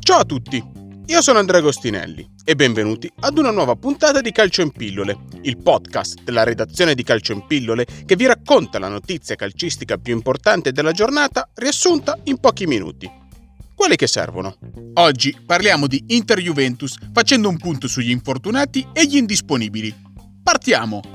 Ciao a tutti, io sono Andrea Agostinelli e benvenuti ad una nuova puntata di Calcio in Pillole, il podcast della redazione di Calcio in Pillole che vi racconta la notizia calcistica più importante della giornata riassunta in pochi minuti. Quelli che servono. Oggi parliamo di Inter Juventus facendo un punto sugli infortunati e gli indisponibili. Partiamo!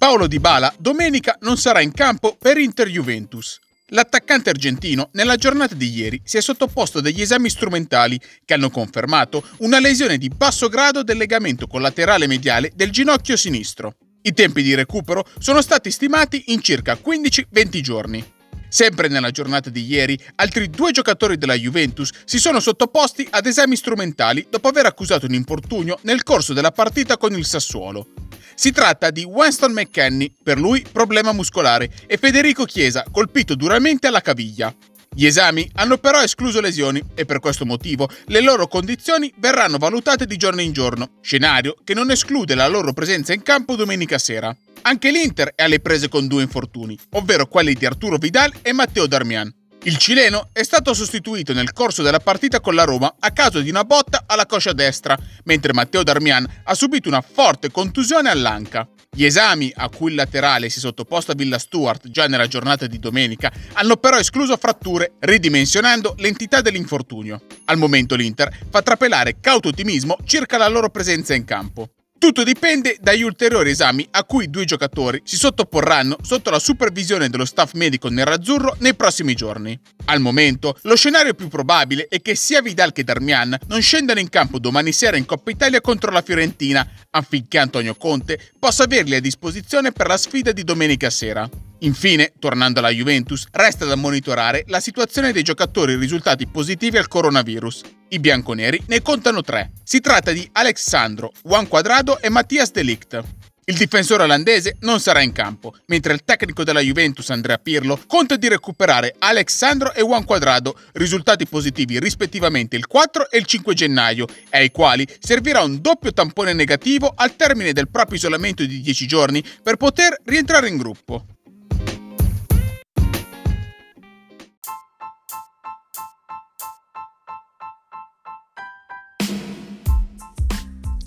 Paolo Di Bala domenica non sarà in campo per Inter Juventus. L'attaccante argentino nella giornata di ieri si è sottoposto a degli esami strumentali che hanno confermato una lesione di basso grado del legamento collaterale mediale del ginocchio sinistro. I tempi di recupero sono stati stimati in circa 15-20 giorni. Sempre nella giornata di ieri, altri due giocatori della Juventus si sono sottoposti ad esami strumentali dopo aver accusato un infortunio nel corso della partita con il Sassuolo. Si tratta di Winston McKenny, per lui problema muscolare, e Federico Chiesa, colpito duramente alla caviglia. Gli esami hanno però escluso lesioni e per questo motivo le loro condizioni verranno valutate di giorno in giorno, scenario che non esclude la loro presenza in campo domenica sera. Anche l'Inter è alle prese con due infortuni, ovvero quelli di Arturo Vidal e Matteo Darmian. Il cileno è stato sostituito nel corso della partita con la Roma a causa di una botta alla coscia destra, mentre Matteo Darmian ha subito una forte contusione all'anca. Gli esami a cui il laterale si è sottoposto a Villa Stewart già nella giornata di domenica hanno però escluso fratture, ridimensionando l'entità dell'infortunio. Al momento l'Inter fa trapelare cauto ottimismo circa la loro presenza in campo. Tutto dipende dagli ulteriori esami a cui i due giocatori si sottoporranno sotto la supervisione dello staff medico nerazzurro nei prossimi giorni. Al momento, lo scenario più probabile è che sia Vidal che Darmian non scendano in campo domani sera in Coppa Italia contro la Fiorentina, affinché Antonio Conte possa averli a disposizione per la sfida di domenica sera. Infine, tornando alla Juventus, resta da monitorare la situazione dei giocatori risultati positivi al coronavirus. I bianconeri ne contano tre. Si tratta di Alexandro, Juan Quadrado e Mattias Delict. Il difensore olandese non sarà in campo, mentre il tecnico della Juventus Andrea Pirlo conta di recuperare Alexandro e Juan Quadrado, risultati positivi rispettivamente il 4 e il 5 gennaio, e ai quali servirà un doppio tampone negativo al termine del proprio isolamento di 10 giorni per poter rientrare in gruppo.